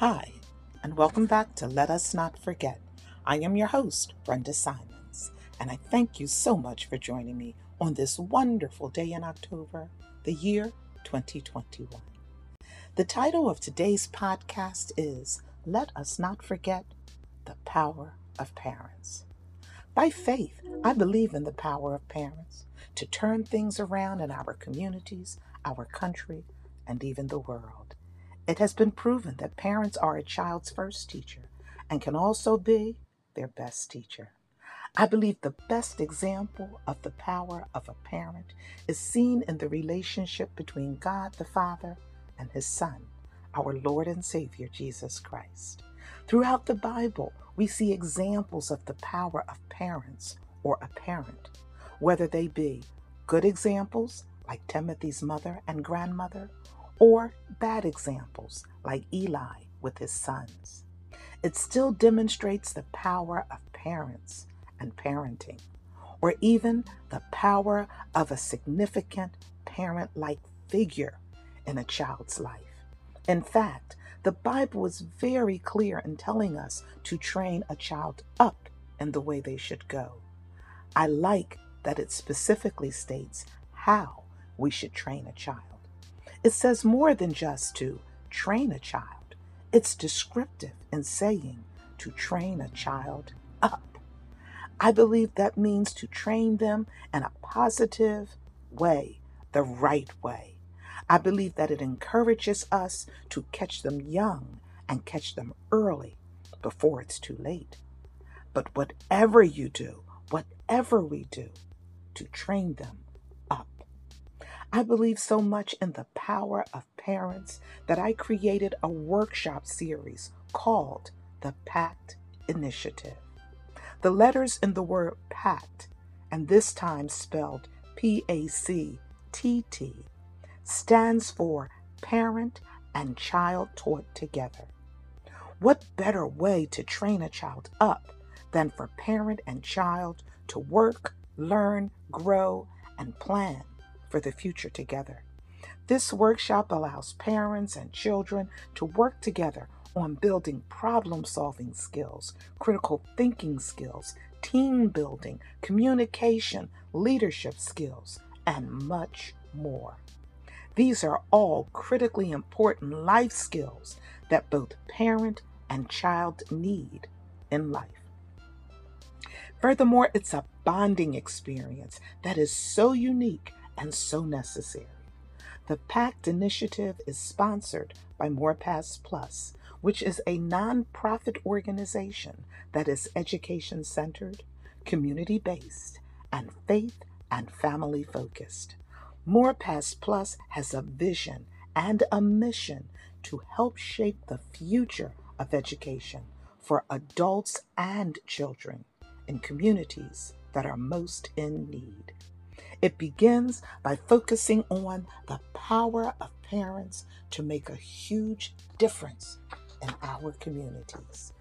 Hi, and welcome back to Let Us Not Forget. I am your host, Brenda Simons, and I thank you so much for joining me on this wonderful day in October, the year 2021. The title of today's podcast is Let Us Not Forget the Power of Parents. By faith, I believe in the power of parents to turn things around in our communities, our country, and even the world. It has been proven that parents are a child's first teacher and can also be their best teacher. I believe the best example of the power of a parent is seen in the relationship between God the Father and His Son, our Lord and Savior Jesus Christ. Throughout the Bible, we see examples of the power of parents or a parent, whether they be good examples like Timothy's mother and grandmother, or bad examples like Eli with his sons. It still demonstrates the power of parents and parenting, or even the power of a significant parent like figure in a child's life. In fact, the Bible is very clear in telling us to train a child up in the way they should go. I like that it specifically states how we should train a child. It says more than just to train a child, it's descriptive in saying to train a child up. I believe that means to train them in a positive way, the right way. I believe that it encourages us to catch them young and catch them early before it's too late. But whatever you do, whatever we do, to train them I believe so much in the power of parents that I created a workshop series called the PACT Initiative. The letters in the word PACT, and this time spelled P A C T T, stands for Parent and Child Taught Together. What better way to train a child up than for parent and child to work, learn, grow, and plan for the future together. This workshop allows parents and children to work together on building problem solving skills, critical thinking skills, team building, communication, leadership skills, and much more. These are all critically important life skills that both parent and child need in life. Furthermore, it's a bonding experience that is so unique and so necessary. The PACT initiative is sponsored by MorePass Plus, which is a nonprofit organization that is education centered, community based, and faith and family focused. MorePass Plus has a vision and a mission to help shape the future of education for adults and children in communities that are most in need. It begins by focusing on the power of parents to make a huge difference in our communities.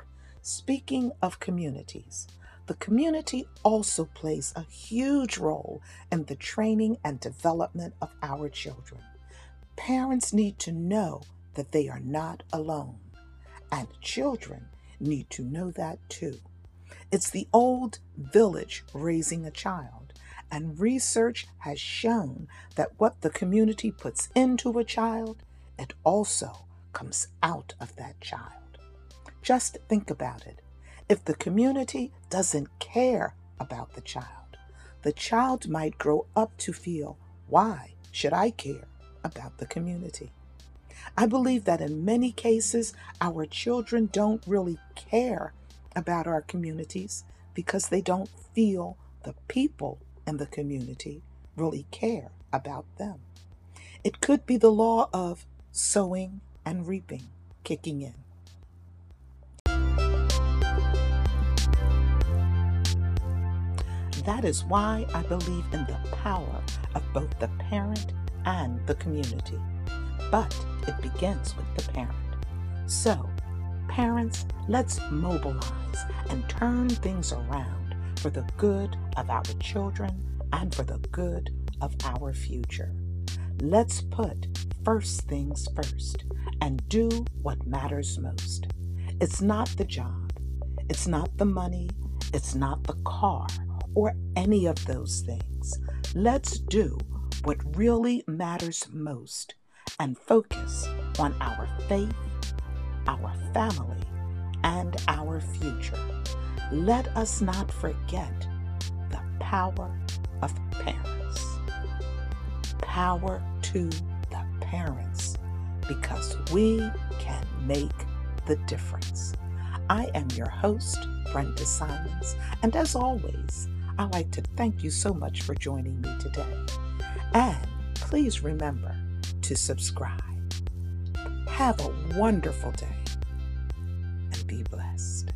Speaking of communities, the community also plays a huge role in the training and development of our children. Parents need to know that they are not alone, and children need to know that too. It's the old village raising a child. And research has shown that what the community puts into a child, it also comes out of that child. Just think about it. If the community doesn't care about the child, the child might grow up to feel, why should I care about the community? I believe that in many cases, our children don't really care about our communities because they don't feel the people and the community really care about them. It could be the law of sowing and reaping kicking in. That is why I believe in the power of both the parent and the community. But it begins with the parent. So, parents, let's mobilize and turn things around for the good of our children and for the good of our future. Let's put first things first and do what matters most. It's not the job, it's not the money, it's not the car or any of those things. Let's do what really matters most and focus on our faith, our family, and our future. Let us not forget the power of parents. Power to the parents because we can make the difference. I am your host, Brenda Simons, and as always, I'd like to thank you so much for joining me today. And please remember to subscribe. Have a wonderful day and be blessed.